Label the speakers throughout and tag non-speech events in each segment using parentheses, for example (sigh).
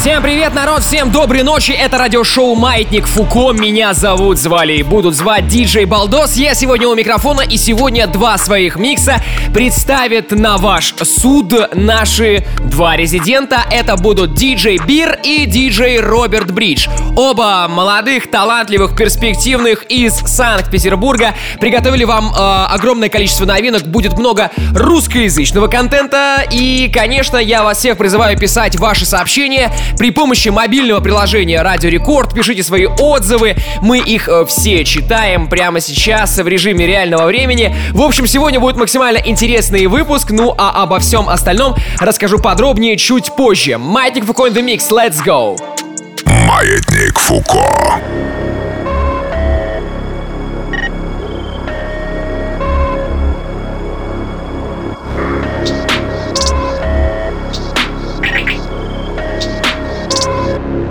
Speaker 1: Всем привет, народ! Всем доброй ночи! Это радиошоу «Маятник Фуко». Меня зовут, звали и будут звать диджей Балдос. Я сегодня у микрофона, и сегодня два своих микса представят на ваш суд наши два резидента. Это будут диджей Бир и диджей Роберт Бридж. Оба молодых, талантливых, перспективных из Санкт-Петербурга. Приготовили вам э, огромное количество новинок. Будет много русскоязычного контента. И, конечно, я вас всех призываю писать ваши сообщения при помощи мобильного приложения Радио Рекорд. Пишите свои отзывы, мы их э, все читаем прямо сейчас в режиме реального времени. В общем, сегодня будет максимально интересный выпуск, ну а обо всем остальном расскажу подробнее чуть позже. Маятник Фуко in the Mix, let's go!
Speaker 2: Маятник Фуко.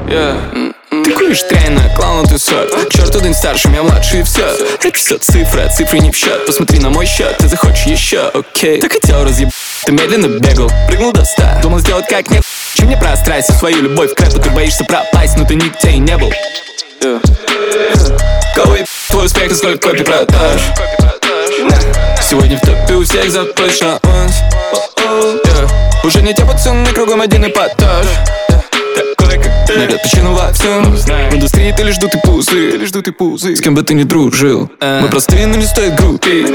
Speaker 3: Yeah. Ты куришь трейна, клаун ты сор Черт один старше, меня младше и все Это все цифры, цифры не в счет Посмотри на мой счет, ты захочешь еще, окей. Ты хотел разъеб... Ты медленно бегал, прыгнул до ста. Думал сделать как нет Чем мне прострайся свою любовь к рэпу. Ты боишься пропасть, но ты нигде и не был. Yeah. Кого еб... твой успех и сколько копий продаж Сегодня в топе у всех за твой шанс yeah. Уже не те пацаны, кругом один эпатаж Такой как ты Найдет причину во всем В индустрии ты лишь и пузы Ты лишь и пузы С кем бы ты ни дружил. Мы простые, но не стоит группи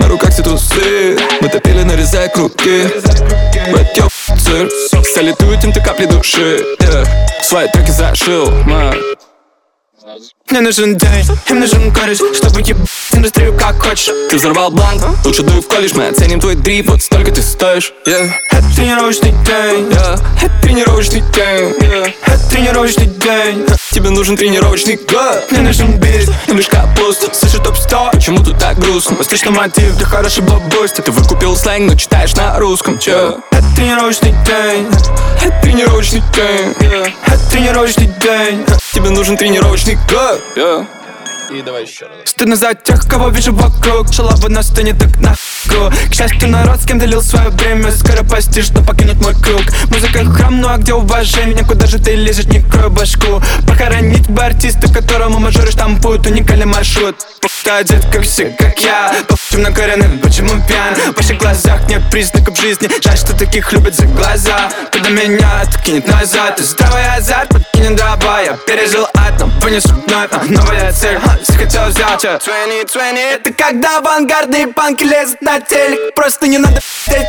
Speaker 3: На руках все трусы. Мы топили, нарезая круги ёб, сыр. Салютуют им ты капли души. Yeah. Свои треки зашил, man.
Speaker 4: Мне нужен день, им нужен кореш Чтобы ебать индустрию как хочешь
Speaker 3: Ты взорвал бланк, лучше дуй в колледж Мы оценим твой дрип, вот столько ты стоишь yeah.
Speaker 4: Это тренировочный день
Speaker 3: Yeah.
Speaker 4: Это тренировочный день
Speaker 3: Yeah.
Speaker 4: Это тренировочный день
Speaker 3: Тебе нужен тренировочный год
Speaker 4: Мне нужен бит,
Speaker 3: Ты лишь капуст,
Speaker 4: слышу топ-100
Speaker 3: почему тут так грустно?
Speaker 4: Восточный мотив, ты хороший бабуст
Speaker 3: Ты выкупил сленг, но читаешь на русском, чё?
Speaker 4: Это тренировочный день.
Speaker 3: Это тренировочный день.
Speaker 4: Это тренировочный день.
Speaker 3: Тебе нужен тренировочный год yeah.
Speaker 4: Стыдно за тех, кого вижу вокруг. Шалава на сцене так нахуй. К счастью, народ, с кем делил свое время Скоро постишь, но покинет мой круг. Музыка храм, ну а где уважение? Куда же ты лезешь, не крой башку. Похоронить бы артиста, которому мажоры штампуют Уникальный маршрут. Ты одет как все, как я. Почему накоренный, почему пьян? В ваших глазах нет признаков жизни. Жаль, что таких любят за глаза. Когда меня откинет назад И здравый азарт подкинет дрова Я пережил ад, но вынесу вновь а, Новая цель, ха, захотел взять а. 2020 Это когда авангардные панки лезут на телек Просто не надо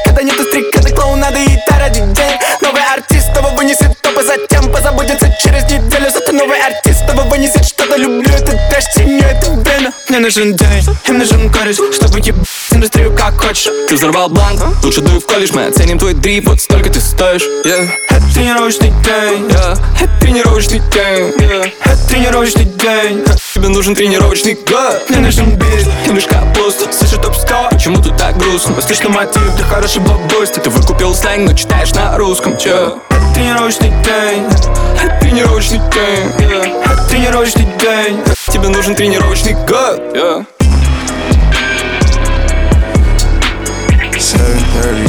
Speaker 4: когда нету стрик Когда клоунады и та ради денег Новый артист его вынесет топ, а затем позаботится через неделю. Зато новый артист его вынесет что-то Люблю этот трэш, ценю это время. Мне нужен день, им нужен кореш Чтобы ебать индустрию как хочешь.
Speaker 3: Ты взорвал бланк, лучше дуй в колледж Мы оценим твой дрип, вот столько ты стоишь. Yeah.
Speaker 4: Это тренировочный день.
Speaker 3: Yeah. Это тренировочный день yeah.
Speaker 4: Это тренировочный день
Speaker 3: Тебе нужен тренировочный год
Speaker 4: Мне нужен бит,
Speaker 3: Ты лишь капуст,
Speaker 4: слышу топ-100
Speaker 3: почему тут так грустно?
Speaker 4: Восточный мотив, ты хороший бабуст
Speaker 3: Ты выкупил сленг, но читаешь на русском, чё?
Speaker 4: Тренировочный день
Speaker 3: тренировочный день yeah.
Speaker 4: Тренировочный день
Speaker 3: Тебе нужен тренировочный год yeah.
Speaker 5: 7:30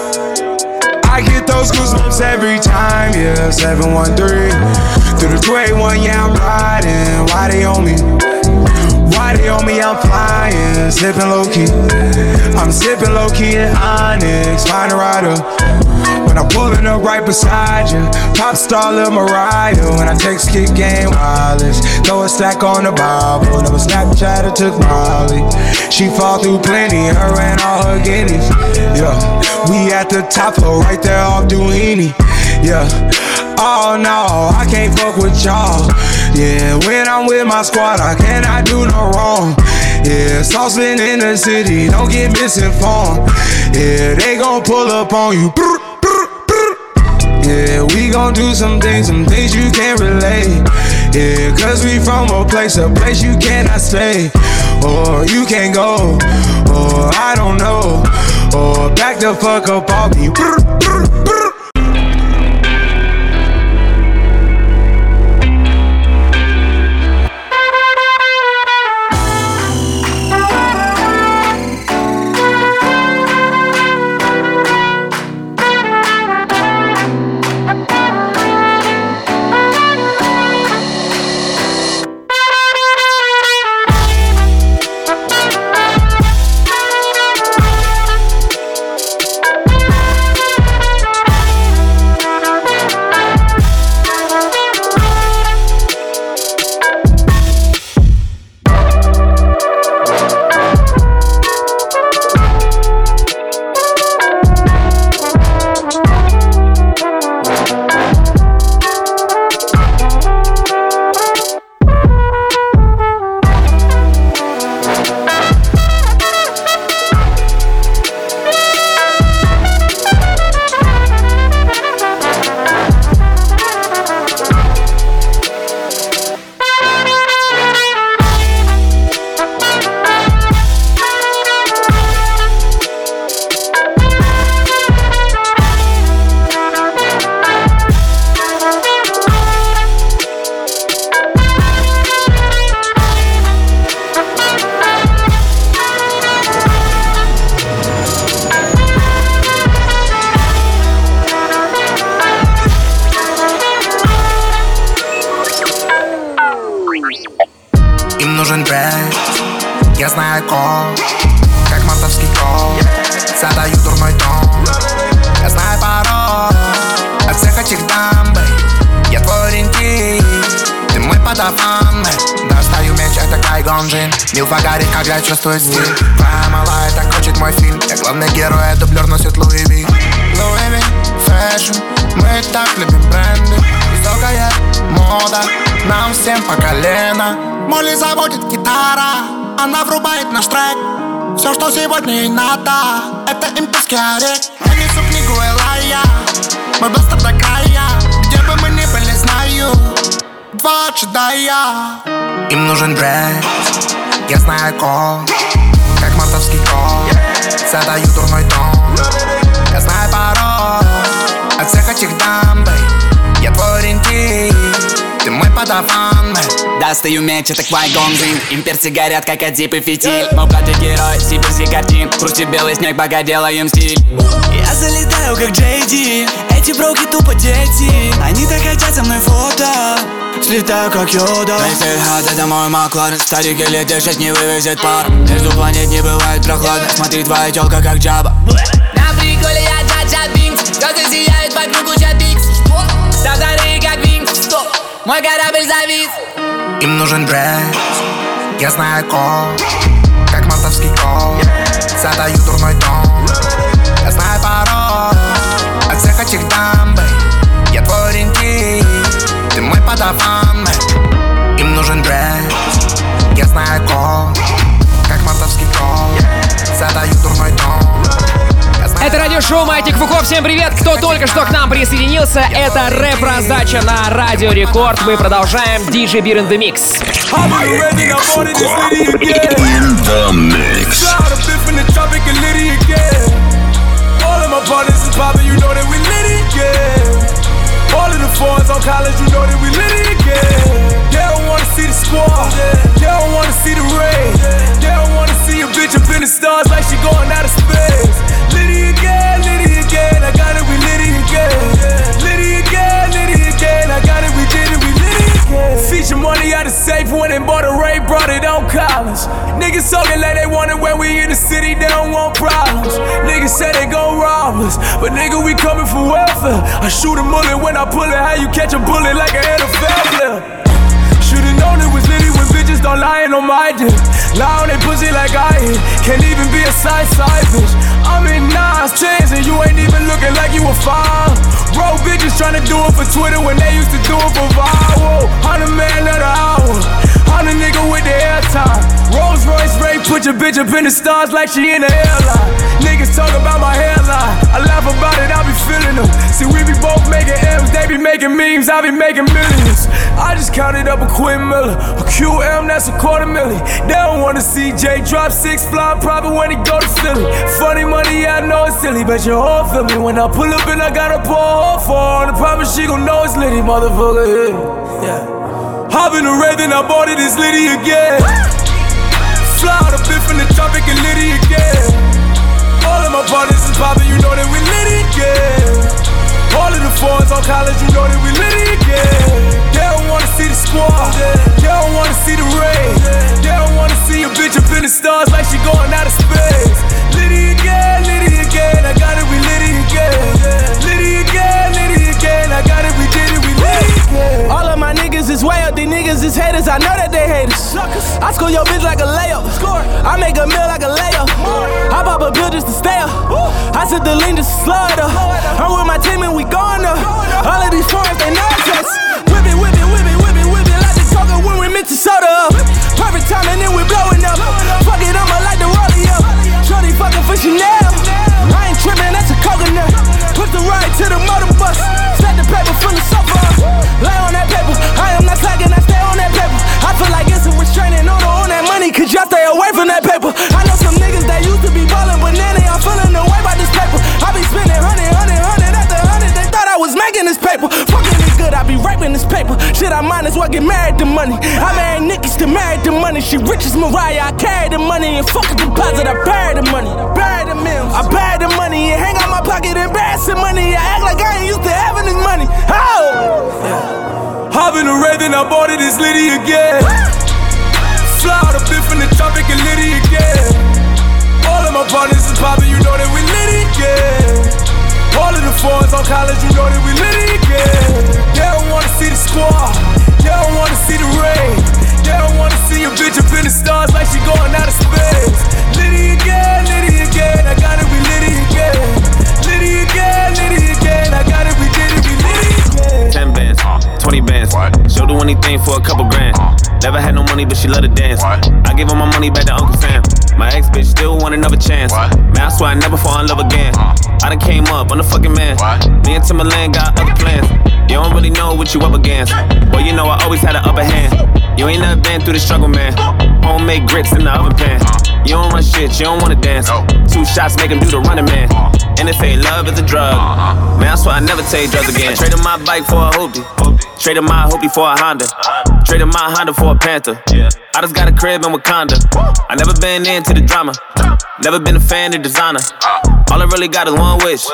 Speaker 5: I get those goosebumps every time, yeah. 713 through the 281, yeah, I'm riding. Why they on me? They on me? I'm flying, sipping low key. I'm sipping low key in Onyx, find a rider. When I'm pulling up right beside you. Pop star Lil Mariah. When I text kick game wireless. Throw a stack on the Bible. Never Snapchat or took Molly. She fall through plenty, her and all her guineas. Yeah, we at the top, her right there off Duini. Yeah. Oh no, I can't fuck with y'all. Yeah, when I'm with my squad, I cannot do no wrong. Yeah, saucepan in the city, don't get misinformed. Yeah, they gon' pull up on you. Yeah, we gon' do some things, some things you can't relate. Yeah, cause we from a place, a place you cannot stay. Or you can't go, or I don't know. Or back the fuck up off me.
Speaker 6: Нам всем по колено. Молли заводит гитара Она врубает наш трек. Все, что сегодня ей надо Это имперский орех Я несу книгу Элая Мой бластер до края. Где бы мы ни были, знаю Два джедая. Им нужен брейк я знаю код, как мартовский кот Задаю дурной тон Я знаю пароль от всех этих дам, мой подаван
Speaker 7: Достаю меч, это Квайгон Джин Имперцы горят, как Адип и фитиль. Мой брат герой, сибирский картин. Хрустит белый снег, пока делаем стиль.
Speaker 8: Я залетаю, как Джейди Эти броки тупо дети. Они так хотят со мной фото. Слетаю как Йода.
Speaker 7: Хат, это мой Макларен. Старик или сейчас не вывезет пар? Между планет не бывает прохладно Смотри, твоя тёлка как джаба.
Speaker 9: На приколе я Джаджа Бинкс. Звезды сияют вокруг учат бикс. Стартары как Винкс Стоп, мой корабль завис.
Speaker 6: Им нужен брейк Я знаю код. Как мартовский кот Задаю дурной тон. Я знаю пароль От всех этих дам, Я твой ориентир ты мой подаван Им нужен дресс Я знаю код. Как мартовский код. Задаю дурной тон
Speaker 1: это радиошоу Маятник Фуко. Всем привет, кто только что к нам присоединился. Это рэп-раздача на Радио Рекорд. Мы продолжаем DJ Beer in the Mix.
Speaker 2: All of the fours on college, you know that we lit it again. They don't wanna see the squad, they don't wanna see the rain. They don't wanna see a bitch up in the stars like she going out of space. Brought it on college. Niggas talking like they want it when we in the city, they don't want problems. Niggas say they gon' rob us, but nigga, we coming for welfare. I shoot a bullet when I pull it, how you catch a bullet like an NFL player? Should've known it was litty when bitches don't lying on my dick. Lie on they pussy like I hit. Can't even be a side side bitch. I'm in nines, tens, and you ain't even looking like you a five. Bro, bitches tryna do it for Twitter when they used to do it for viral. Hundred man of the hour. I'm the nigga with the airtime. Rolls Royce Ray, put your bitch up in the stars like she in the airline. Niggas talk about my hairline. I laugh about it, I be feeling them. See, we be both making M's, they be making memes, I be making millions. I just counted up a Quinn Miller, a QM, that's a quarter million. They don't wanna see Jay drop six fly profit when he go to Philly. Funny money, I know it's silly, but your whole feel me when I pull up and I got a hole for. And I promise she gon' know it's litty, motherfucker. Yeah. Hop in the Raven, I bought it, it's Liddy again. Fly out a bit from the tropic and Liddy again. All of my partners is poppin', you know that we Liddy again. All of the fours on college, you know that we Liddy again. They don't wanna see the squad, they don't wanna see the rain. They don't wanna see a bitch up in the stars like she going out of space. Liddy again, Liddy again, I got it, we Liddy again. Liddy again, Liddy again, I got it, we did it,
Speaker 10: All of my niggas is way up, these niggas is haters, I know that they haters. I score your bitch like a layup. Score. I make a meal like a layup. I pop a bill just to stay up. I said the lean just to slow up. Shit, I might as well get married to money. I married niggas still married to money. She rich as Mariah, I carry the money and fuck a deposit. I bury the money, bury the mills. I bury the money and hang out my pocket, embarrassing money. I act like I ain't used to having this money. Oh!
Speaker 2: Hop in the Raven, I bought it, it's Liddy again. Fly out a bit from the tropic and Liddy again. All of my partners is poppin', you know that we Liddy again. All of the fours on college, you know that we Liddy again. They don't wanna see the squad, they don't wanna see the rain. They don't wanna see a bitch up in the stars like she going out of space. Liddy again, Liddy again, I got it, we Liddy again. Liddy again, Liddy again, I got it, we did it, we Liddy again.
Speaker 11: 10 bands, 20 bands. She'll do anything for a couple grand. Never had no money, but she love to dance. I give all my money back to Uncle Sam. My ex bitch still want another chance. Man, I swear I never fall in love again. I done came up, I'm the fucking man. Me and Timberland got other plans. You don't really know what you up against. Well, you know I always had an upper hand. You ain't never been through the struggle, man. Homemade grits in the oven pan. You don't run shit, you don't wanna dance. Two shots make him do the running man. And they say love is a drug. Man, I swear I never take drugs again. Traded my bike for a hoopty. Traded my hoopty for a Honda. Traded my Honda for a Panther. I just got a crib in Wakanda. I never been into the drama. Never been a fan of designer. All I really got is one wish.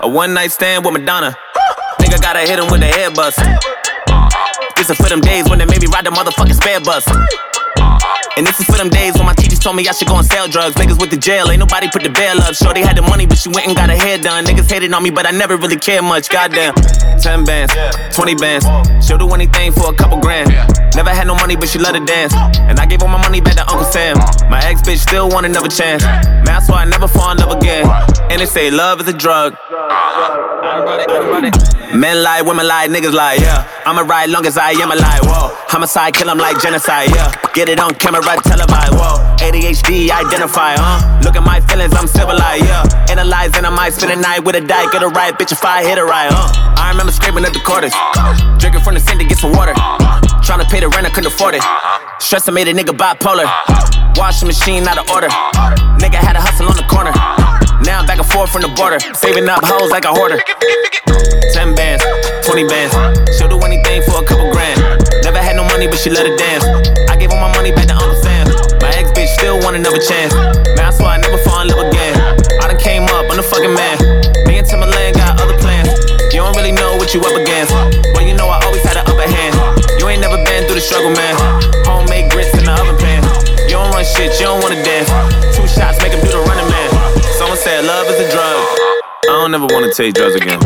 Speaker 11: A one night stand with Madonna. Nigga gotta hit him with the head bust. This is for them days when they made me ride the motherfucking spare bus. And this is for them days when my teachers told me I should go and sell drugs. Niggas with the jail, ain't nobody put the bail up. Sure, they had the money, but she went and got her hair done. Niggas hated on me, but I never really cared much. Goddamn. 10 bands, 20 bands. She'll do anything for a couple grand. Never had no money, but she love to dance. And I gave all my money back to Uncle Sam. My ex bitch still want another chance. Man, that's why I never fall in love again. And they say love is a drug. Men lie, women lie, niggas lie, yeah. I'ma ride long as I am alive, whoa. Homicide, kill 'em like genocide, yeah. Get it on camera, televised, whoa. ADHD, identify, huh? Look at my feelings, I'm civilized, yeah. Analyzing, I might spend a night with a die, get a right, bitch, if I hit a right, huh? I remember screaming at the quarters. Drinking from the sink to get some water. Tryna pay the rent, I couldn't afford it. Stress, I made a nigga bipolar. Washing machine out of order. Nigga had a hustle on the corner. Now I'm back and forth from the border. Saving up hoes like a hoarder. 10 bands, 20 bands. She'll do anything for a couple grand. Never had no money, but she love to dance. I gave all my money back to Uncle want another chance. Man, I swear I never fall in love again. I done came up, I'm the fucking man. Me and Timberland got other plans. You don't really know what you up against. Well, you know I always had an upper hand. You ain't never been through the struggle, man. Homemade grits in the oven pan. You don't run shit, you don't wanna dance. Two shots make him do the running man. Someone said love is a drug. never wanna take drugs again.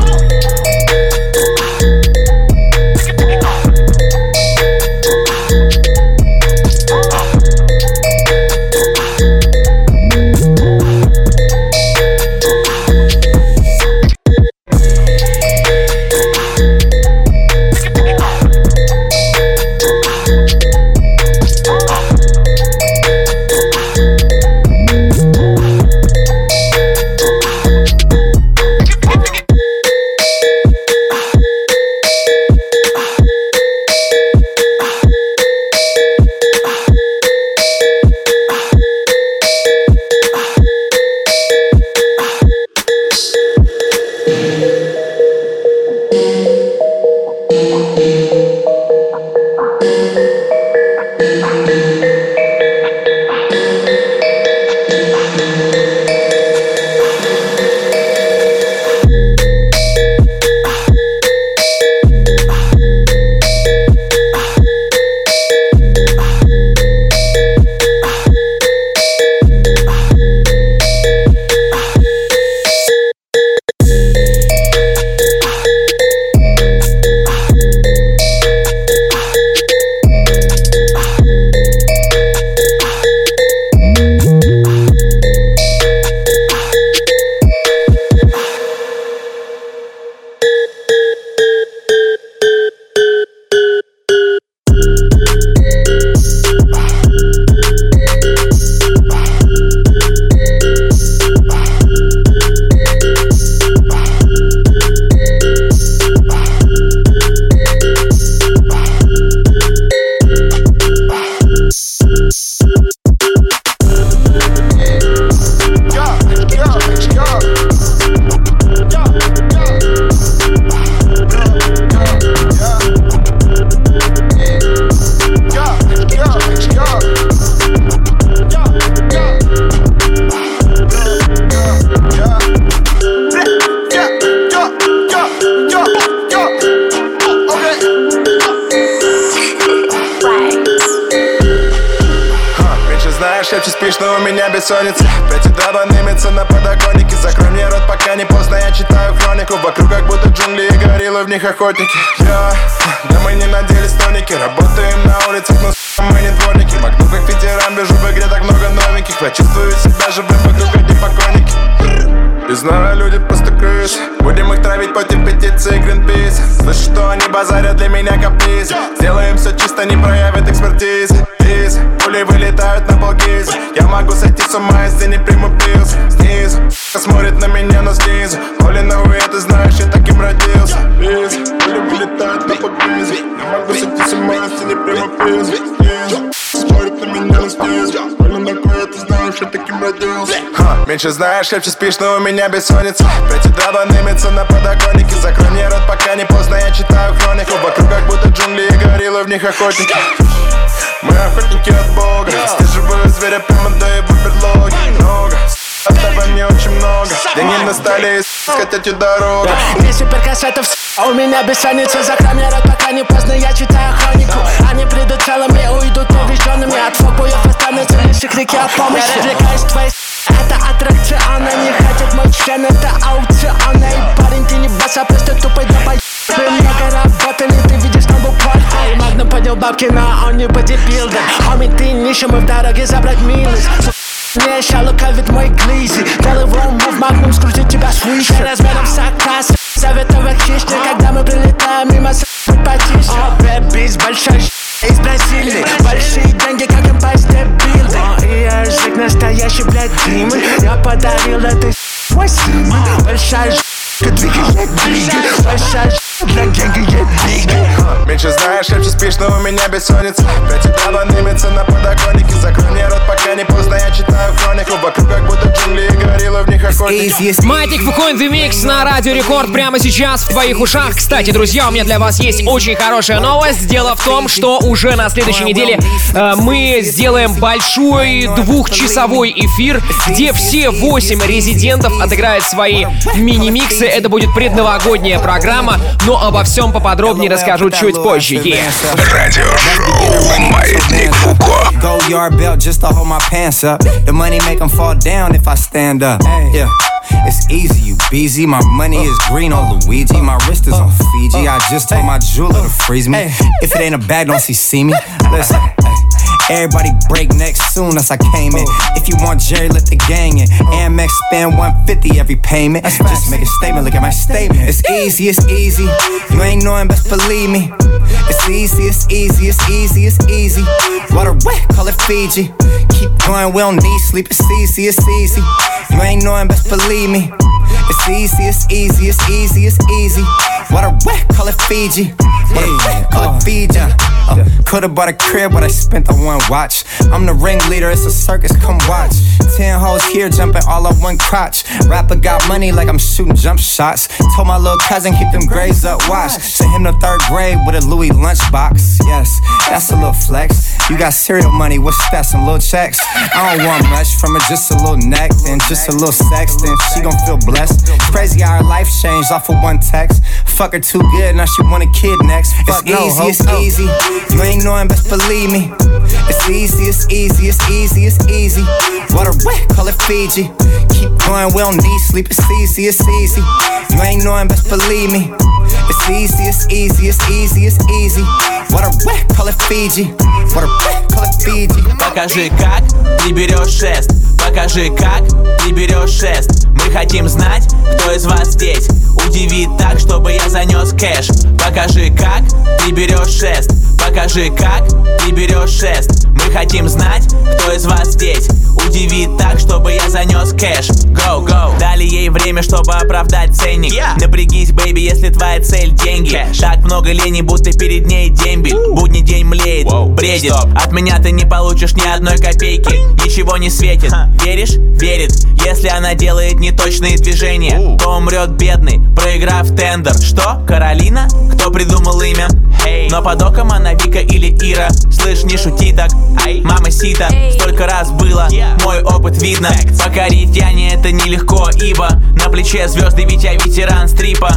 Speaker 12: Бессонница Пять утра дымится на подоконнике. Закрой мне рот, пока не поздно, я читаю хронику. Вокруг как будто джунгли и гориллы, в них охотники. Я, да мы не надели стоники Работаем на улицах, но мы не дворники. Окну как ветеран, бежу в игре так много новеньких. Я чувствую себя живым вокруг одни покойники и знаю, люди просто крысы Будем их травить против петиции Greenpeace. Слышу, что они базарят для меня капризы Сделаем все чисто, не проявят экспертизы Из пули вылетают на полгиза Я могу сойти с ума, если не приму пилс Снизу смотрит на меня, но снизу. Коли нахуй ты знаешь, я таким родился. Из пули вылетают на полгиза Я могу сойти с ума, если не приму пилс Снизу смотрит на меня, но снизу Коли нахуй ты знаешь, я таким родился Меньше знаешь, легче спишь, но у меня бессонница. Пять утра дымится на подоконнике. Закрой мне рот, пока не поздно, я читаю хронику. Вокруг как будто джунгли и гориллы, в них охотники. Мы охотники от бога. Стеживаю зверя прямо до его берлоги Много Оставай мне очень много Деньги на столе, скатятью дорога
Speaker 8: Не суперкассетов, а у меня бессонница Закрой мне рот, пока не поздно, я читаю хронику Они придут целыми, уйдут поврежденными От фобоев останутся лишь крики о помощи Я развлекаюсь твоей это аттракционы Не хотят мой член, это аукционы И парень, ты не баса, просто тупой добой Мы много работали, ты видишь там буквально Эй, Магнум поднял бабки, но он не бодибилдер Хоми, ты нищим, мы в дороге забрать милость мне еще лукавит мой глизи. Белый врум, в магнум скрутит тебя свыше Размером с акас Советовых хищник Когда мы прилетаем мимо с потише О, бэбис, большой из Бразилии. Большие деньги, как им постепилды И язык настоящий, блядь, демон Я подарил этой мой симон Большая двигает двигай Большая для генга я двигай
Speaker 12: Меньше знаешь, легче спишь, но у меня бессонница. Пять утра дымится на подоконнике. Закрой мне рот, пока не поздно, я читаю хронику. Вокруг как будто джунгли и гориллы, в них охотники
Speaker 1: Матик Фукоин The Mix на Радио Рекорд прямо сейчас в твоих ушах. Кстати, друзья, у меня для вас есть очень хорошая новость. Дело в том, что уже на следующей неделе э, мы сделаем большой двухчасовой эфир Где все восемь резидентов отыграют свои мини-миксы. Это будет предновогодняя программа, но обо всем поподробнее расскажу чуть позже. Yeah.
Speaker 13: Радиошоу Маятник Фуко. Go yard belt just to hold my pants up. The money make them fall down if I stand up. Yeah. It's easy, you busy. My money is green on Luigi. My wrist is on Fiji. I just told my jeweler to freeze me. If it ain't a bag, don't see see me. (laughs) Listen. Everybody break next soon as I came in. If you want Jerry, let the gang in. Amex spend 150 every payment. Just make a statement, look at my statement. It's easy, it's easy. You ain't knowing, best believe me. It's easy, it's easy, it's easy, it's easy. Water wet, call it Fiji. Keep going, we don't need sleep. It's easy, it's easy. You ain't knowing, best believe me. It's easy, it's easy, it's easy, it's easy. Water wet, call it Fiji. Water wet, call it Fiji. Uh, Could've bought a crib, but I spent on one watch. I'm the ringleader, it's a circus, come watch. Ten hoes here jumping all on one crotch. Rapper got money like I'm shooting jump shots. Told my little cousin keep them grades up, watch. Sent him to third grade with a Louis lunchbox. Yes, that's a little flex. You got cereal money, what's that? Some little checks. I don't want much from her, just a little neck, then just a little sex, then she gon' feel blessed. Crazy how her life changed off of one text. Fuck her too good, now she want a kid next. It's easy, it's easy. You ain't knowing, best believe me. It's easy, it's easy, it's easy, it's easy. Water wet, call it Fiji. Keep going, we don't need sleep. It's easy, it's easy. You ain't knowing, best believe me. It's easy, it's easy, it's easy, it's easy. Water wet, call it Fiji. Water wet, call it Fiji.
Speaker 11: Покажи, как ты берешь шест Покажи, как ты берешь шест Мы хотим знать, кто из вас здесь. Удиви так, чтобы я занес кэш. Покажи, как ты берешь шест. Покажи, как ты берешь шест. Мы хотим знать, кто из вас здесь. Удиви так, чтобы я занес кэш. Go, go Дали ей время, чтобы оправдать ценник. Напрягись, baby, если твоя цель деньги. Так много лени, будто перед ней дембель. Будний день млеет, бредит. От меня ты не получишь ни одной копейки. Ничего не светит, веришь? Верит. Если она делает неточные движения. То умрет бедный, проиграв тендер. Что? Каролина? Кто придумал имя? Но под оком она Вика или Ира. Слышь, не шути так, мама сита Столько раз было, мой опыт видно. Покорить Яне это нелегко, ибо На плече звезды, ведь я ветеран стрипа.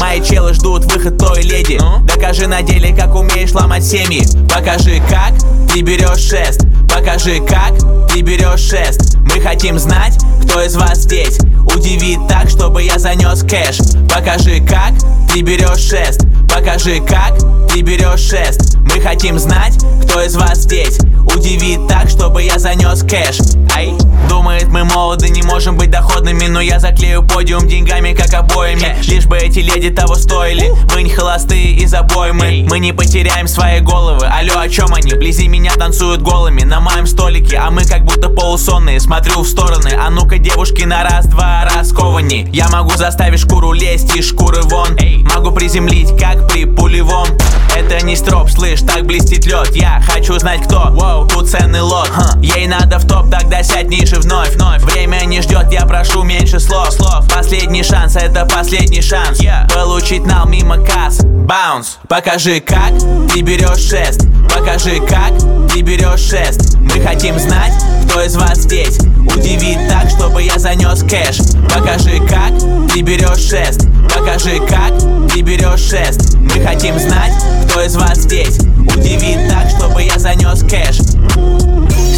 Speaker 11: Мои челы ждут выход той леди. Докажи на деле, как умеешь ломать семьи. Покажи, как ты берешь шест. Покажи, как ты берешь шест. Мы хотим знать, кто из вас здесь. Удиви так, чтобы я занес кэш. Покажи, как ты берешь шест. Покажи, как ты берешь шест. Мы хотим знать, кто из вас здесь. Удиви так, чтобы я занес кэш. Ай. Думает, мы молоды, не можем быть доходными. Но я заклею подиум деньгами, как обоями Лишь бы эти леди того стоили. Мы не холостые из обоймы Мы не потеряем свои головы. Алло, о чем они? Вблизи меня танцуют голыми. На моем столике, а мы как будто полусонные. Смотрю в стороны, а ну-ка девушки на раз-два раскованней. Я могу заставить шкуру лезть из шкуры вон. Могу приземлить, как при пулевом Это не строп, слышь, так блестит лед. Я хочу знать кто, Воу, тут ценный лот. Ей надо в топ, тогда сядь ниже вновь. Время не ждет, я прошу меньше слов. Последний шанс, это последний шанс. Получить нал мимо касс. Баунс, покажи как ты берешь шест Покажи как ты берешь шест Мы хотим знать, кто из вас здесь. Удиви так, чтобы я занес кэш. Покажи как ты берешь шест Покажи как ты берешь шест. Мы хотим знать, кто из вас здесь. Удиви так, чтобы я занес кэш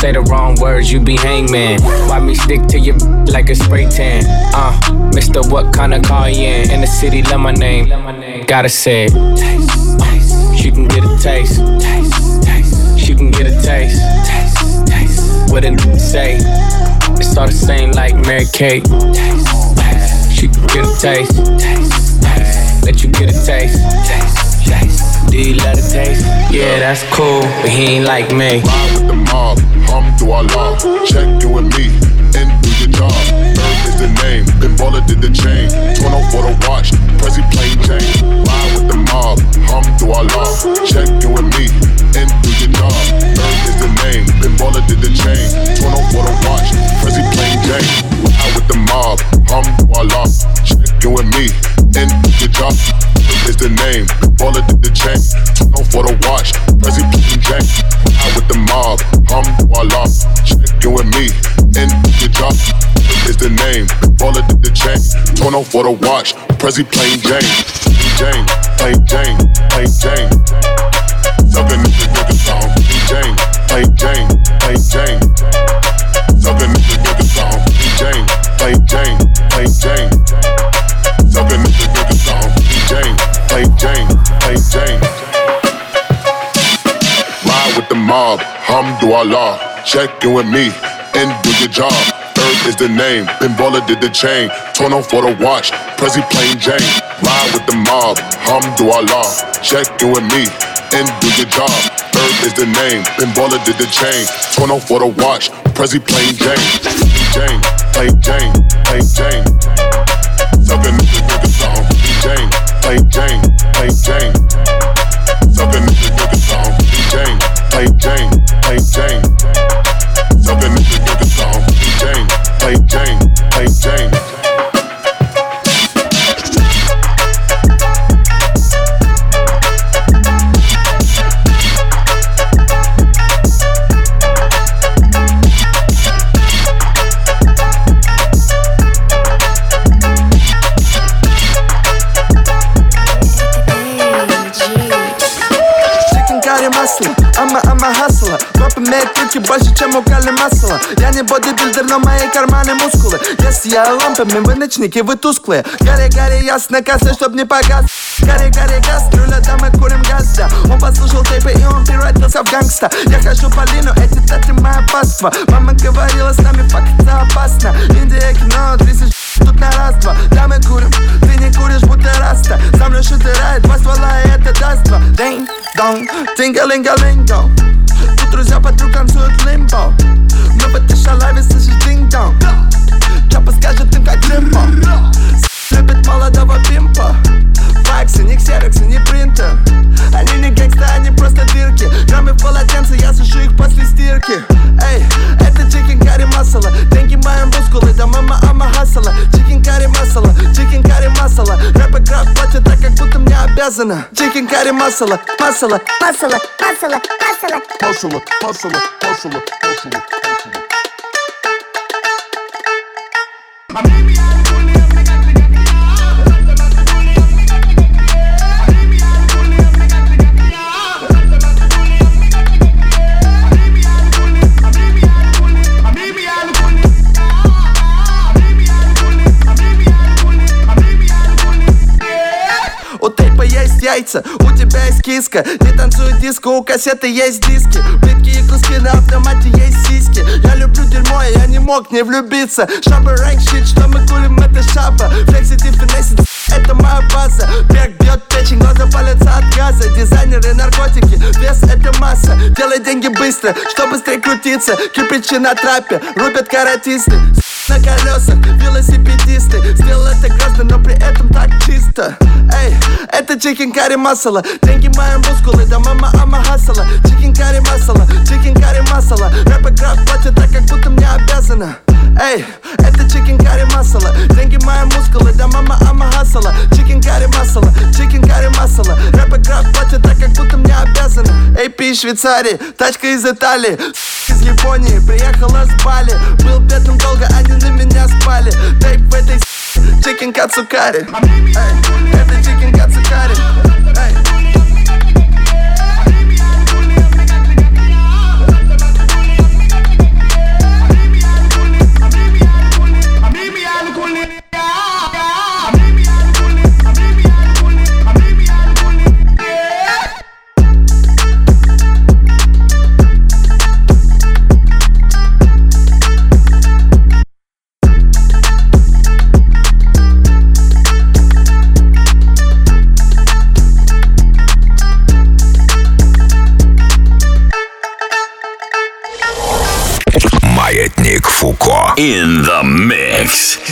Speaker 14: Say the wrong words, you be hangman. Why me stick to your like a spray tan? Uh, Mister, what kind of car you in? In the city, love my name. Gotta say it. She can get a taste. She can get a taste. What it say? It's all the same like Mary Kate. She can get a taste. Let you get a taste. Taste. Do? Yeah, that's cool, but he ain't like me.
Speaker 15: Ride with the mob, hum our law. For the watch. Prezi playing Jane. Jane. Plain Jane. Plain Jane. Suckin' nigga, nigga song. Jane. Plain Jane. Plain Jane. Suckin' nigga, nigga song. Jane. Plain Jane. Plain Jane. Suckin' nigga, nigga song. Jane. Plain Jane. Plain Jane. Ride with the mob. Hamdulillah. Check in with me and do your job. Is the name. Pinballer did the chain. Turn off for the watch. Prezi plain Jane. Ride with the mob. Hamdulillah. Check in with me and do your job. Earth is the name. Pinballer did the chain. Turn off for the watch. Prezi plain Jane. Jane. Plain Jane. Plain Jane. Suckin' nigga nigga song. Jane. Plain Jane. Plain Jane.
Speaker 16: Chicken curry масло, ама ама хасла Папа имеет руки больше, чем у Кали масла Я не бодибилдер, но мои карманы мускулы. Я сияю лампами, вы ночники, вы тусклые. Гори, гори, ясно, касса, чтоб не погас. Гори, гори, газ, руля, да мы курим газ, да Он послушал тейпы и он превратился в гангста. Я хожу по лину, эти теты мое паства. Мама говорила, с нами фактиться опасно. Индия, кино, 30 тут на раз-два Да мы курим, ты не куришь, будто раста. Сам лишь утирает два ствола, и это даст два. Динг, донг, тинга-линга-линго Тут друзья подруг танцуют лимбо. Но в этой шалаве слышишь динг-донг. Чапа скажет им как лимбо Любит молодого пимпа. Факсы, не ксероксы, не принтер Они не гангста, они просто дырки. Граммы в полотенце, я сушу их после стирки. Эй, это чикен карри масала Деньги мои мускулы, да мама ама хасала. Чикен карри масала, чикен карри масала Рэп и платят так, как будто мне обязана Чикен карри масала, масала
Speaker 17: Масала, масала, масала.
Speaker 15: Масала, масала, масала, масала.
Speaker 16: У яйца, у тебя есть киска Не танцует диско, у кассеты есть диски. Плитки и куски на автомате есть сиськи. Я люблю дерьмо, я не мог не влюбиться. Шаба рэнк щит, что мы курим, это шаба. Флексит и финесит, это моя база. Бег бьет печень, глаза палятся от газа. Дизайнеры, наркотики, вес это масса. Делай деньги быстро, что быстрее крутиться. Кирпичи на трапе, рубят каратисты на колесах, велосипедисты Сделал это грязно, но при этом так чисто. Эй, это чикен карри масала Деньги мои мускулы, да мама ама хасала Чикен карри масала, чикен карри масала Рэп и граф платят так, как будто мне обязана Эй, это чикен карри масала Деньги мои мускулы, да мама ама хасала Чикен карри масала, чикен карри масала Рэп и граф платят так, как будто мне обязана Эй, пи из Швейцарии, тачка из Италии. Из Японии, приехала с Бали. Был бедным долго, они на меня спали. Тейп в этой чикен кацукари Эй, это чикен кацукари Эй.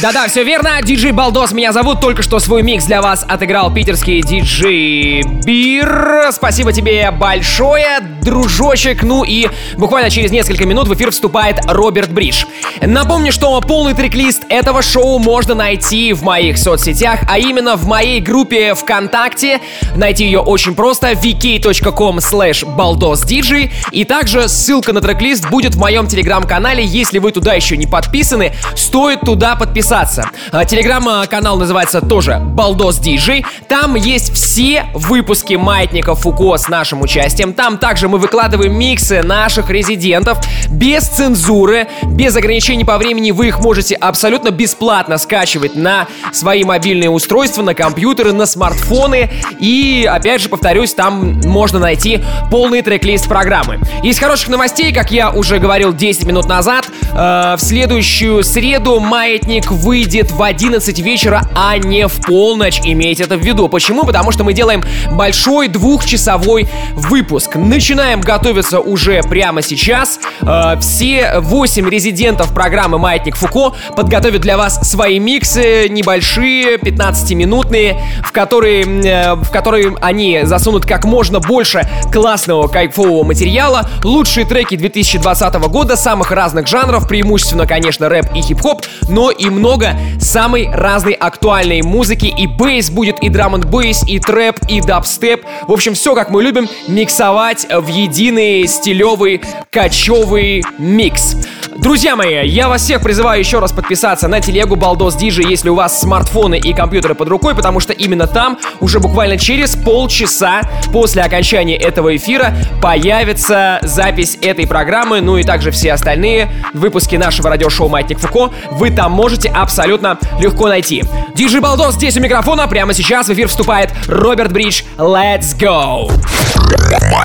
Speaker 1: Да-да, все верно. Диджей Балдос меня зовут. Только что свой микс для вас отыграл питерский диджей Бир. Спасибо тебе большое, дружочек. Ну и буквально через несколько минут в эфир вступает Роберт Бридж. Напомню, что полный трек-лист этого шоу можно найти в моих соцсетях, а именно в моей группе ВКонтакте. Найти ее очень просто vk.com slash baldosdj И также ссылка на трек-лист будет в моем телеграм-канале. Если вы туда еще не подписаны, стоит туда подписаться подписаться. А, телеграм-канал называется тоже Балдос Диджей. Там есть все выпуски Маятника Фуко с нашим участием. Там также мы выкладываем миксы наших резидентов без цензуры, без ограничений по времени. Вы их можете абсолютно бесплатно скачивать на свои мобильные устройства, на компьютеры, на смартфоны. И, опять же, повторюсь, там можно найти полный трек-лист программы. Из хороших новостей, как я уже говорил 10 минут назад, э, в следующую среду Маятник выйдет в 11 вечера, а не в полночь. Имейте это в виду. Почему? Потому что мы делаем большой двухчасовой выпуск. Начинаем готовиться уже прямо сейчас. Э, все 8 резидентов программы «Маятник Фуко» подготовят для вас свои миксы, небольшие, 15-минутные, в которые, э, в которые они засунут как можно больше классного, кайфового материала, лучшие треки 2020 года самых разных жанров, преимущественно, конечно, рэп и хип-хоп, но и много самой разной актуальной музыки. И бейс будет, и драм н бейс, и трэп, и дабстеп. В общем, все как мы любим миксовать в единый стилевый кочевый микс. Друзья мои, я вас всех призываю еще раз подписаться на телегу Балдос Диджи, если у вас смартфоны и компьютеры под рукой, потому что именно там уже буквально через полчаса после окончания этого эфира появится запись этой программы, ну и также все остальные выпуски нашего радиошоу «Маятник Фуко» вы там можете абсолютно легко найти. Диджи Балдос здесь у микрофона, прямо сейчас в эфир вступает Роберт Бридж. Let's go!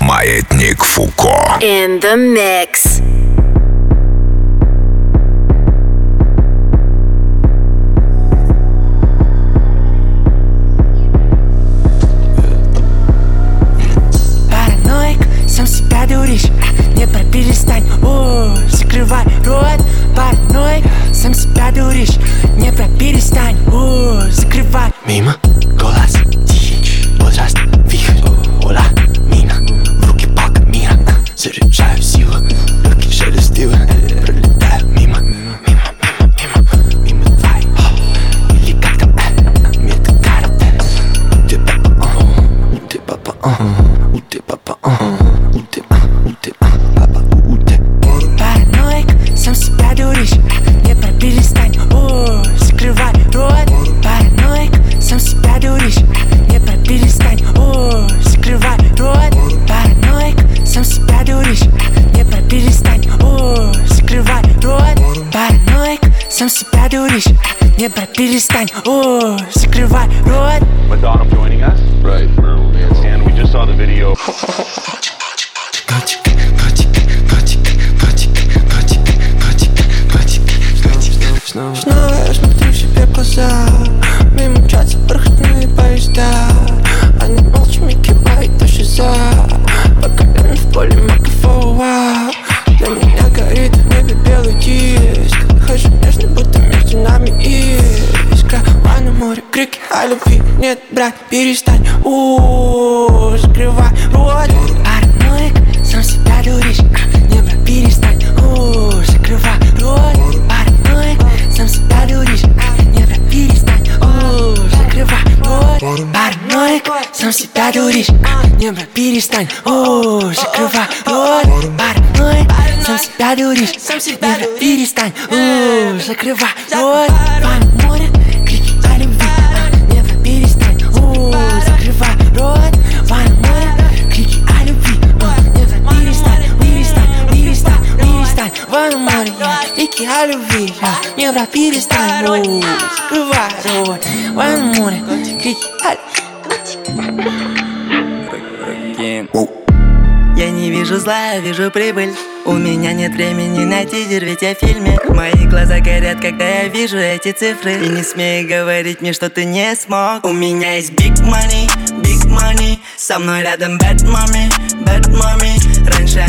Speaker 18: Маятник Фуко.
Speaker 17: In the mix.
Speaker 19: Дуришь. Не про перестань, о, закрывай рот Парной, сам себя дуришь. Не про перестань, о, закрывай.
Speaker 20: Мимо,
Speaker 19: Небо, перестань У, закрывай рот Ванна, море,
Speaker 21: Я не вижу зла, я вижу прибыль. У меня нет времени на тизер, ведь я в фильме. Мои глаза горят, когда я вижу эти цифры. И не смей говорить мне, что ты не смог. У меня есть big money, big money. Со мной рядом bad mommy, bad mommy Раньше о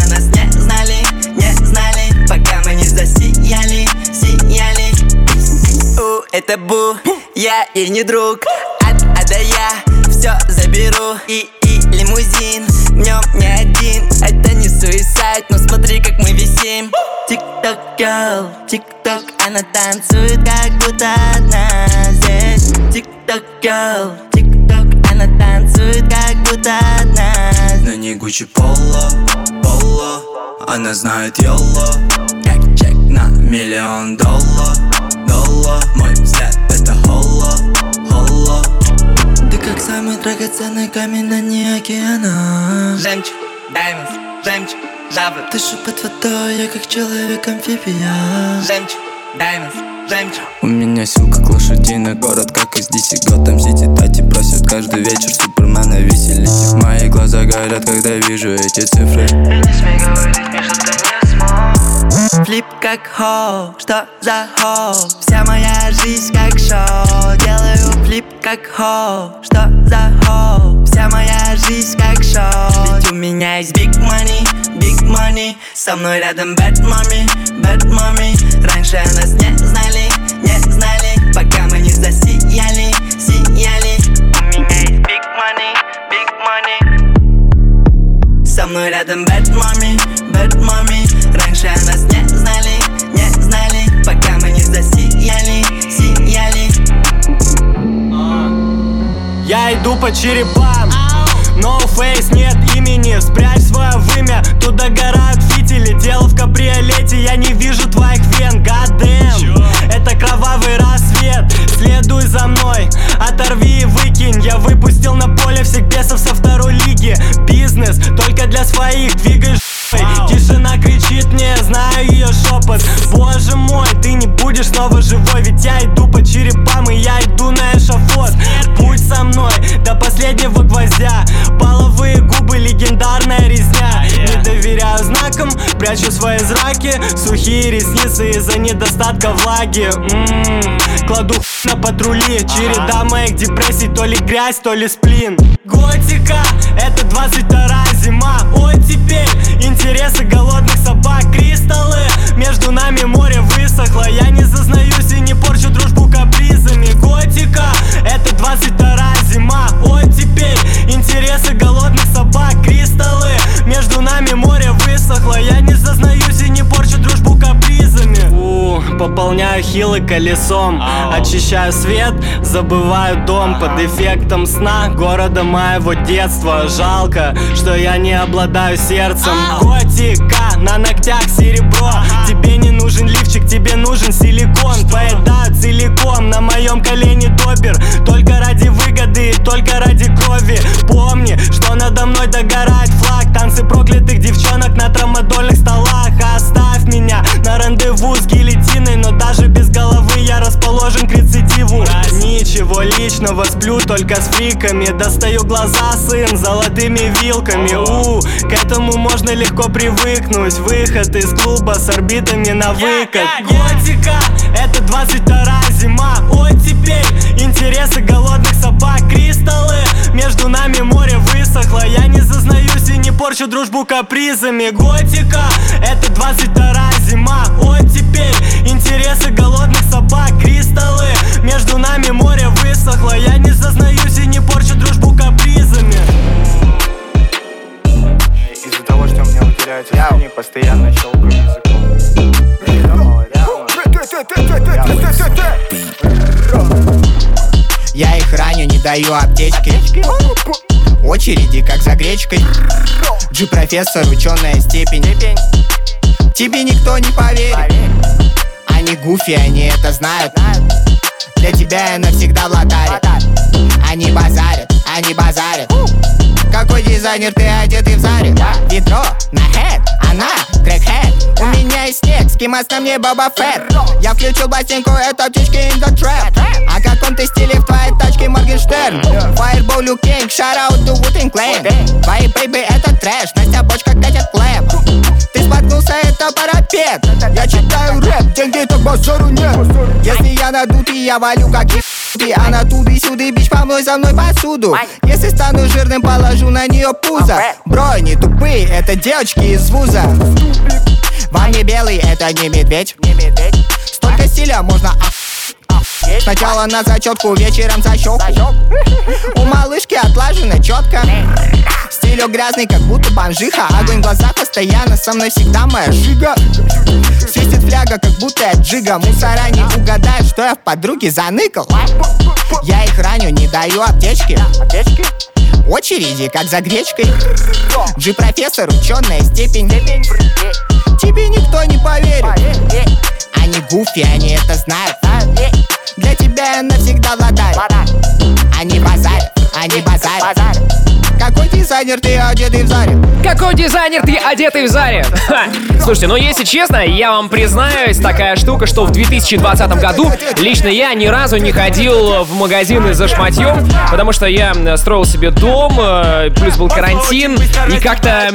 Speaker 21: это Бу Я ей не друг. От А до Я все заберу. И, и лимузин В нем не один. Это не суицид Но смотри, как мы висим. Тик-ток, girl Тик-ток, она танцует Как будто одна здесь. Тик-ток, girl Тик-ток, она танцует Как будто одна
Speaker 20: На ней Гуччи Поло, Поло Она знает Йоло. Как чек на миллион доллар Доллар. Мой
Speaker 21: как самый драгоценный камень на дне океана. Жемчуг, даймонд, жемчуг, жабры Дышу под водой, я как человек-амфибия Жемчуг, даймонд, жемчуг.
Speaker 20: У меня сил как лошадиный город, как из DC Готэм Сити. Тати просят каждый вечер Супермена веселить Мои глаза горят, когда вижу эти цифры.
Speaker 21: Не смей говорить мне, что ты Флип как хоу, что за хоу? Вся моя жизнь как шоу Делаю флип как хоу, что за хоу? Вся моя жизнь как шоу Ведь у меня есть big money, big money Со мной рядом bad mommy, bad mommy
Speaker 22: черепам No face, нет имени Спрячь свое вымя Тут догорают фитили Дело в кабриолете Я не вижу твоих вен God damn. Это кровавый рассвет Следуй за мной Оторви и выкинь Я выпустил на поле всех бесов со второй лиги Бизнес только для своих. Тишина кричит мне, знаю ее шепот Боже мой, ты не будешь снова живой Ведь я иду по черепам и я иду на эшафот. Путь со мной до последнего гвоздя. Половые губы, легендарная резня. Не доверяю знакам, прячу свои зраки. Сухие ресницы из-за недостатка влаги. М-м, Кладу на патрули. Череда моих депрессий, то ли грязь, то ли сплин. Готика, это 22 зима. Ой, теперь интересы голодных собак Кристаллы, между нами море высохло. Я не зазнаюсь и не порчу дружбу капризами. Готика, это 22 зима. Ой, теперь интересы Пополняю хилы колесом. Очищаю свет, забываю дом. Под эффектом сна города моего детства. Жалко, что я не обладаю сердцем. Готика, на ногтях серебро. Тебе не нужен лифчик, тебе нужен силикон. Поедают целиком, на моем колене допер Только ради выгоды, только ради крови. Помни, что надо мной догорает только с фриками Достаю глаза, сын, золотыми вилками. У, к этому можно легко привыкнуть. Выход из клуба с орбитами на выкат Готика, это 22 зима. Ой, теперь интересы голодных собак. Кристаллы, между нами море высохло. Я не зазнаюсь и не порчу дружбу капризами. Готика, это 22 зима. Ой, теперь интересы голодных собак. Кристаллы, между нами море высохло Я не зазнаюсь и не порчу дружбу капризами.
Speaker 23: Из-за того, что у меня выделяется времени, постоянно щелкаю языком.
Speaker 24: Я их раню, не даю аптечки. Очереди, как за гречкой. G-профессор, ученая степень. Тебе никто не поверит. Они гуфи, они это знают Для тебя я навсегда в лотаре Они базарят, они базарят Какой дизайнер ты одетый в заре? Ведро, на хэт, она, крэкхэт У меня есть снег, скимас на мне Боба Фетт. Я включил пластинку, это птички in the trap. О каком ты стиле в твоей тачке Моргенштерн? Fireball, Luke King, shout out to Wu-Tang Clan. Твои бейби это трэш, Настя бочка катит клэп Ты споткнулся, это парапет. Я читаю рэп, деньги так базару нет. Если я надутый, я валю как ебанутый А на туды-сюды, бич, помой за мной посуду. Если стану жирным, положу на нее пузо. Бро, не тупые, это девочки из вуза Вам не белый, это не медведь. Столько стиля можно Сначала на зачетку, вечером за щеку У малышки отлажено четко Стилек грязный, как будто бомжиха. Огонь в глазах постоянно, со мной всегда моя жига. Свистит фляга, как будто я джига. Мусора не угадают, что я в подруге заныкал. Я их раню, не даю аптечки Очереди, как за гречкой. Джи-профессор, ученая степень. Тебе никто не поверит. Они гуфи, они это знают. Для тебя навсегда владарь Они базарят, они базарят Какой дизайнер ты одетый в заре?
Speaker 1: Какой дизайнер ты одетый в заре? Слушайте, ну если честно, я вам признаюсь, такая штука, что в 2020 году лично я ни разу не ходил в магазины за шматьем, потому что я строил себе дом, э, плюс был карантин, и как-то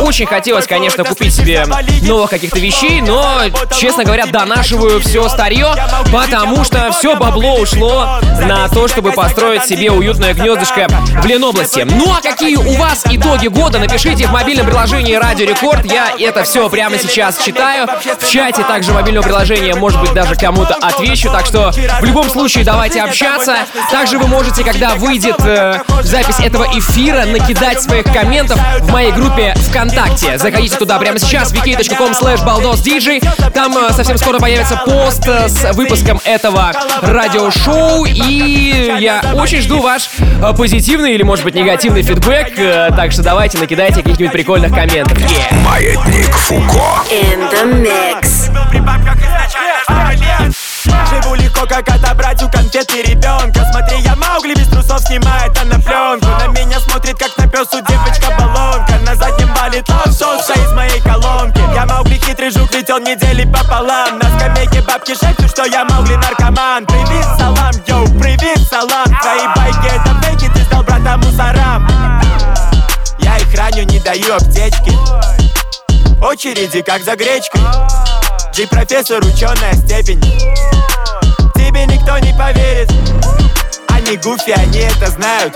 Speaker 1: очень хотелось, конечно, купить себе новых каких-то вещей, но, честно говоря, донашиваю все старье, потому что все бабло ушло на то, чтобы построить себе уютное гнездышко в Ленобласти. Ну а какие у вас итоги года? Напишите в мобильном приложении Радио Рекорд. Я это все прямо сейчас читаю. В чате также мобильного приложения, может быть, даже кому-то отвечу. Так что в любом случае давайте общаться. Также вы можете, когда выйдет э, запись этого эфира, накидать своих комментов в моей группе ВКонтакте. Заходите туда прямо сейчас, wiki.com slash baldosdj. Там э, совсем скоро появится пост э, с выпуском этого радиошоу. И я очень жду ваш э, позитивный или, может быть, негативный фидбэк. Э, Так что давайте накидайте каких-нибудь прикольных комментов. Yeah.
Speaker 18: Маятник Фуко.
Speaker 17: In the mix.
Speaker 25: Живу легко, как отобрать у конфеты ребенка Смотри, я Маугли без трусов снимает она пленку На меня смотрит, как на песу девочка-баллонка На заднем валит лавшоша из моей колонки Я Маугли хитрый жук, ведь он недели пополам На скамейке бабки шепчут, что я Маугли наркоман Привет, салам, йоу, раню, не даю аптечки. Очереди, как за гречкой. Джей профессор, ученая степень. Тебе никто не поверит. Они гуфи, они это знают.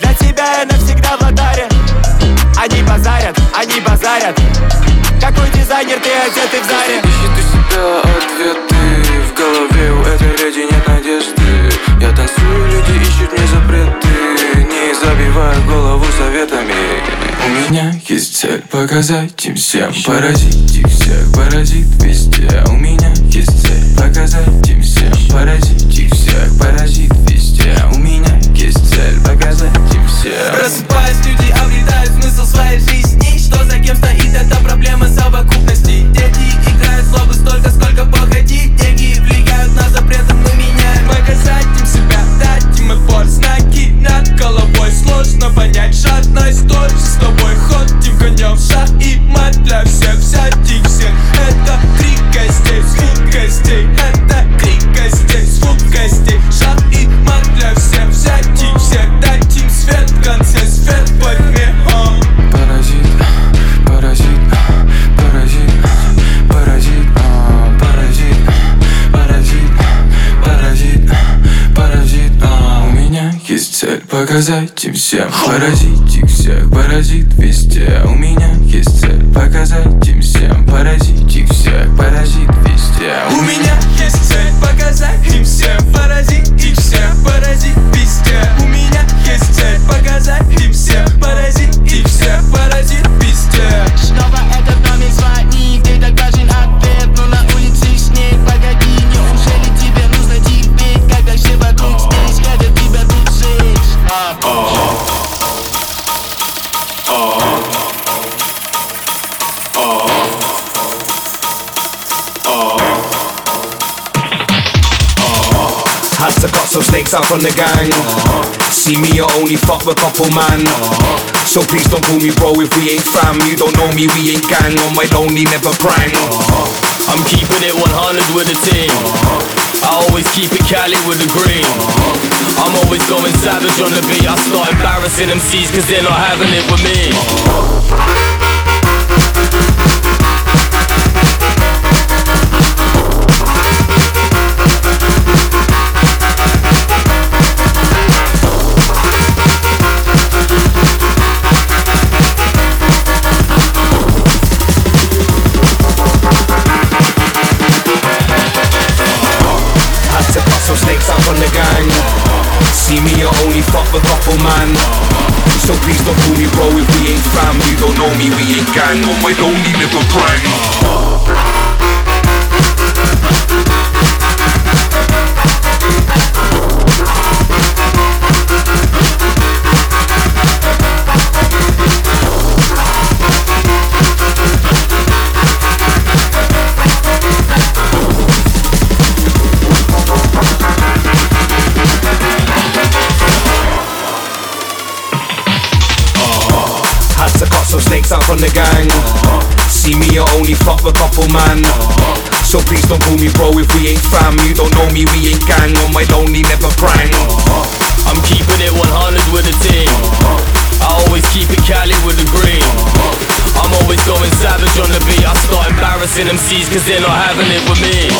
Speaker 25: Для тебя я навсегда в ладаре Они базарят, они базарят. Какой дизайнер ты одетый в заре?
Speaker 26: Ищет у себя ответы. В голове у этой леди нет надежды. Я танцую, люди ищут мне запреты Не забивай голову советами. У меня есть цель показать им всем. Поразить их всех, поразит везде. У меня есть цель показать им всем. Поразить их всех, поразит везде. У меня есть цель показать им всем.
Speaker 2: Просыпаясь, люди обретают смысл своей жизни. Что за кем стоит, это проблема совокупности. Дети играют слабо столько, сколько походить Деньги влияют на запреты, мы меняем. Показать им себя, дать им эфор Знаки над головой. Сложно понять жадность Тоже с тобой ходим конем в шаг И мать для всех, взять их всех. Это крик гостей, звук гостей Это крик гостей, звук гостей Шаг и мать для всех, взять их всех. Дать им свет в конце, свет во тьме
Speaker 26: есть цель показать им всем. Поразить их всех, паразит везде. У меня есть цель показать им всем. Поразить их всех, паразит везде
Speaker 27: from the gang. See me, you only fuck with couple man. So please don't call me bro if we ain't fam. You don't know me, we ain't gang. On my lonely, never prang.
Speaker 28: I'm keeping it 100 with the team. I always keep it Cali with the green. I'm always going savage on the beat. I start embarrassing MCs cause they're not having it with me.
Speaker 18: Fuck me, bro, if we ain't fam, you don't know me, we ain't gang. On my lonely little prime. some snakes out from the gang. See me, I only fuck a couple man. So please don't call me bro if we ain't fam. You don't know me, we ain't gang. On my lonely, never prang.
Speaker 28: I'm keeping it 100 with the team. I always keep it Cali with the green. I'm always going savage on the beat. I start embarrassing MCs cause they're not having it with me.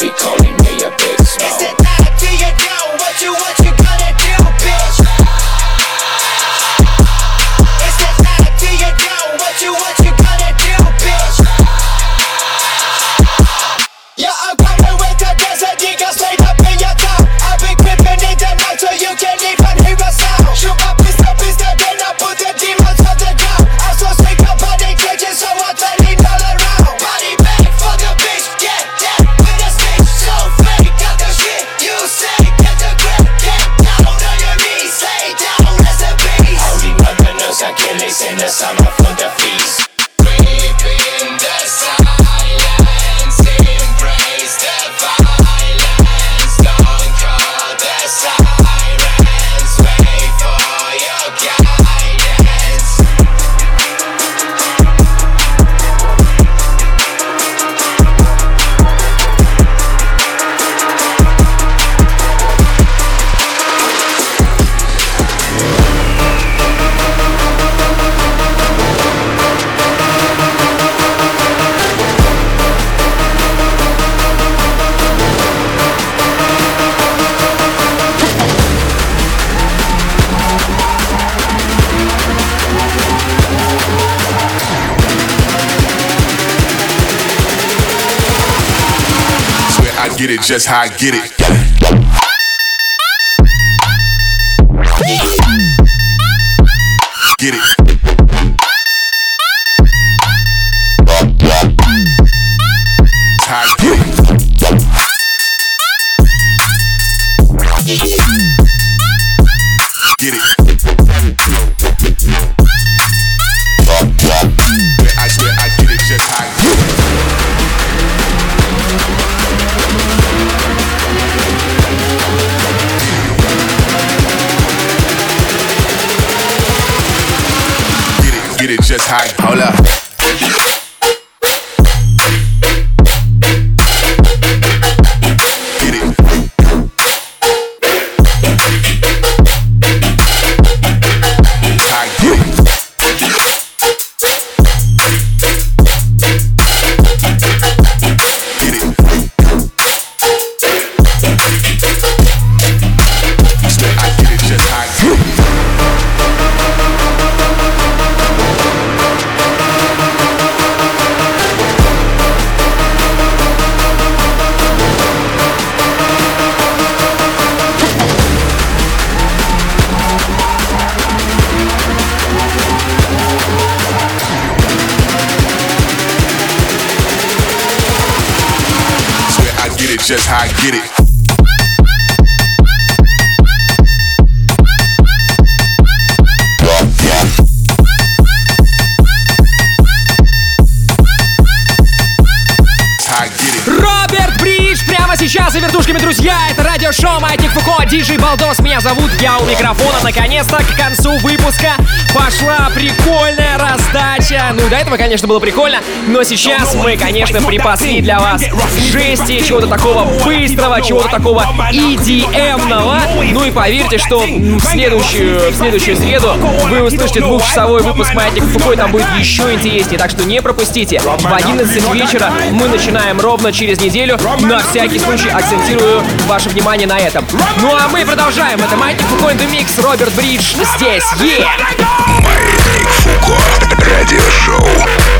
Speaker 29: be calling me a big
Speaker 15: snow. that's how I get it.
Speaker 1: этого, конечно, было прикольно, но сейчас мы, конечно, припасли для вас жести, чего-то такого быстрого, чего-то такого EDM-ного. Ну и поверьте, что в следующую, в следующую среду вы услышите двухчасовой выпуск «Маятник Фукой», там будет еще интереснее, так что не пропустите. В 11 вечера мы начинаем ровно через неделю. На всякий случай акцентирую ваше внимание на этом. Ну а мы продолжаем. Это «Маятник Фукой» Микс Роберт Бридж здесь. Yeah!
Speaker 30: радиошоу.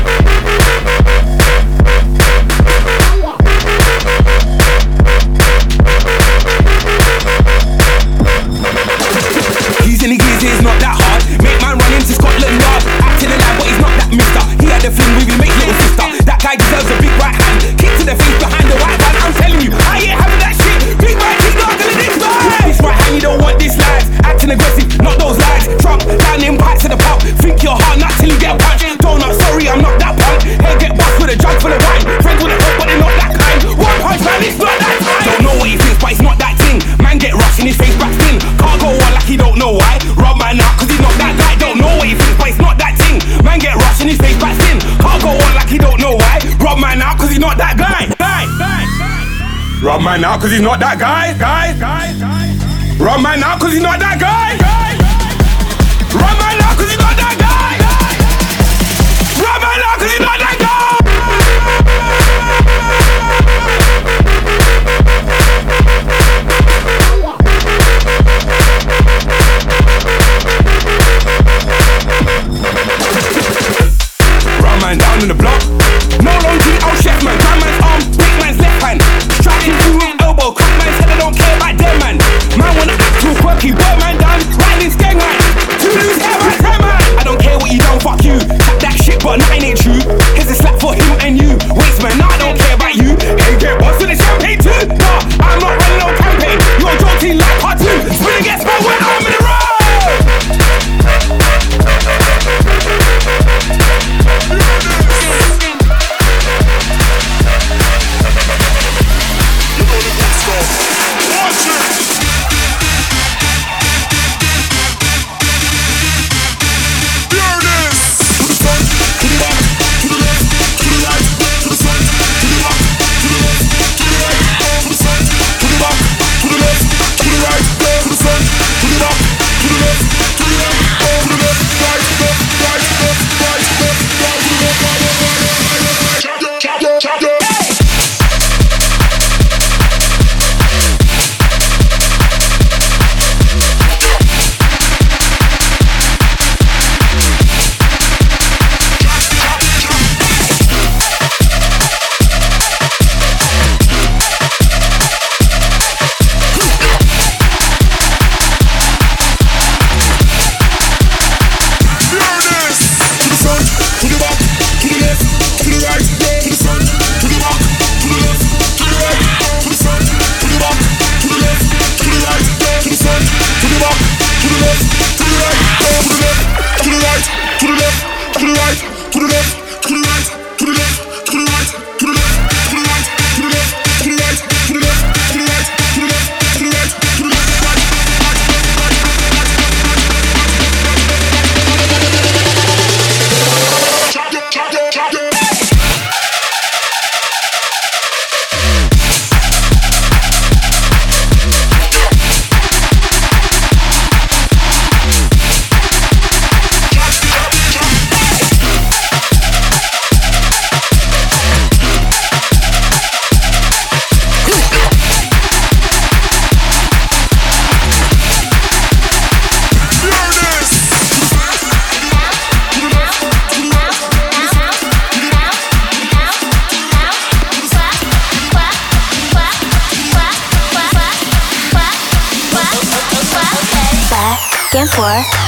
Speaker 22: man now because he's not that guy. Guy, guy, guy. run man now because he's not that guy.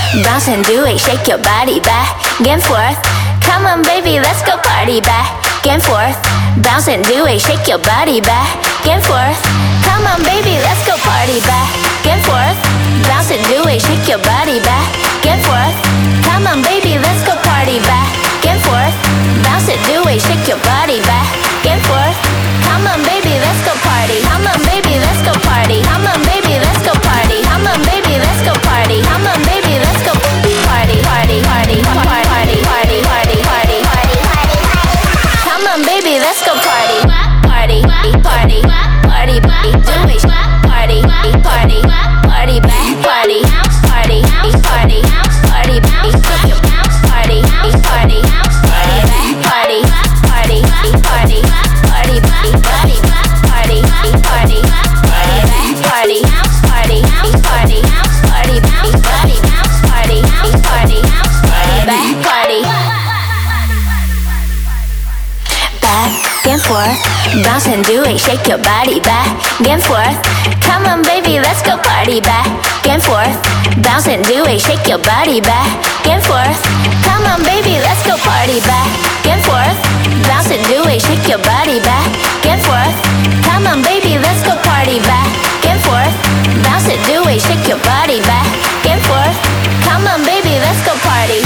Speaker 31: Bounce and do it, shake your body back and forth. Come on, baby, let's go party back and forth. Bounce and do it, shake your body back and forth. Come on, baby, let's go party back and forth. Bounce and do it, shake your body back and forth. Come on, baby, let's go party back and forth. Bounce and do it, shake your body back and forth. Come on, baby. Okay, shake your body back and forth. Come on, baby, let's go party back and forth. Bounce and do it, shake your body back and forth. Come on, baby, let's go party back and forth. Bounce and do it, shake your body back and forth. Come on, baby, let's go party back and forth. Bounce and do it, shake your body back and forth. Come on, baby, let's go party.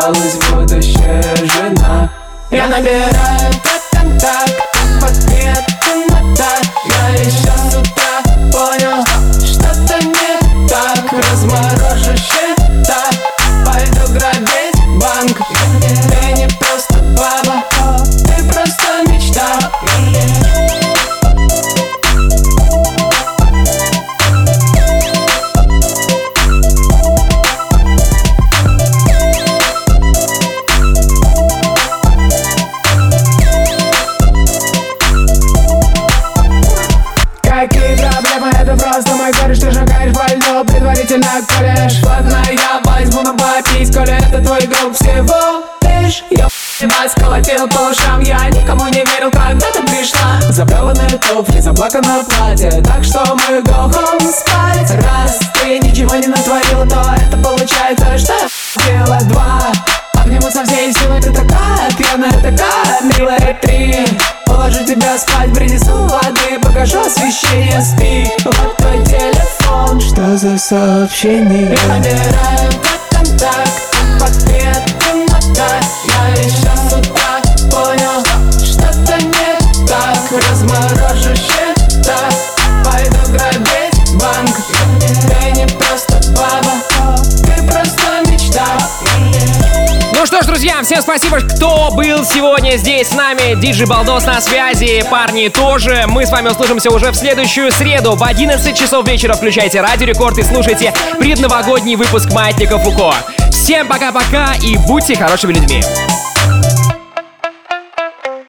Speaker 19: осталась будущая жена. Я набираю
Speaker 1: сообщений всем спасибо, кто был сегодня здесь с нами. Диджи Балдос на связи, парни тоже. Мы с вами услышимся уже в следующую среду в 11 часов вечера. Включайте Радио Рекорд и слушайте предновогодний выпуск Маятника Фуко. Всем пока-пока и будьте хорошими людьми.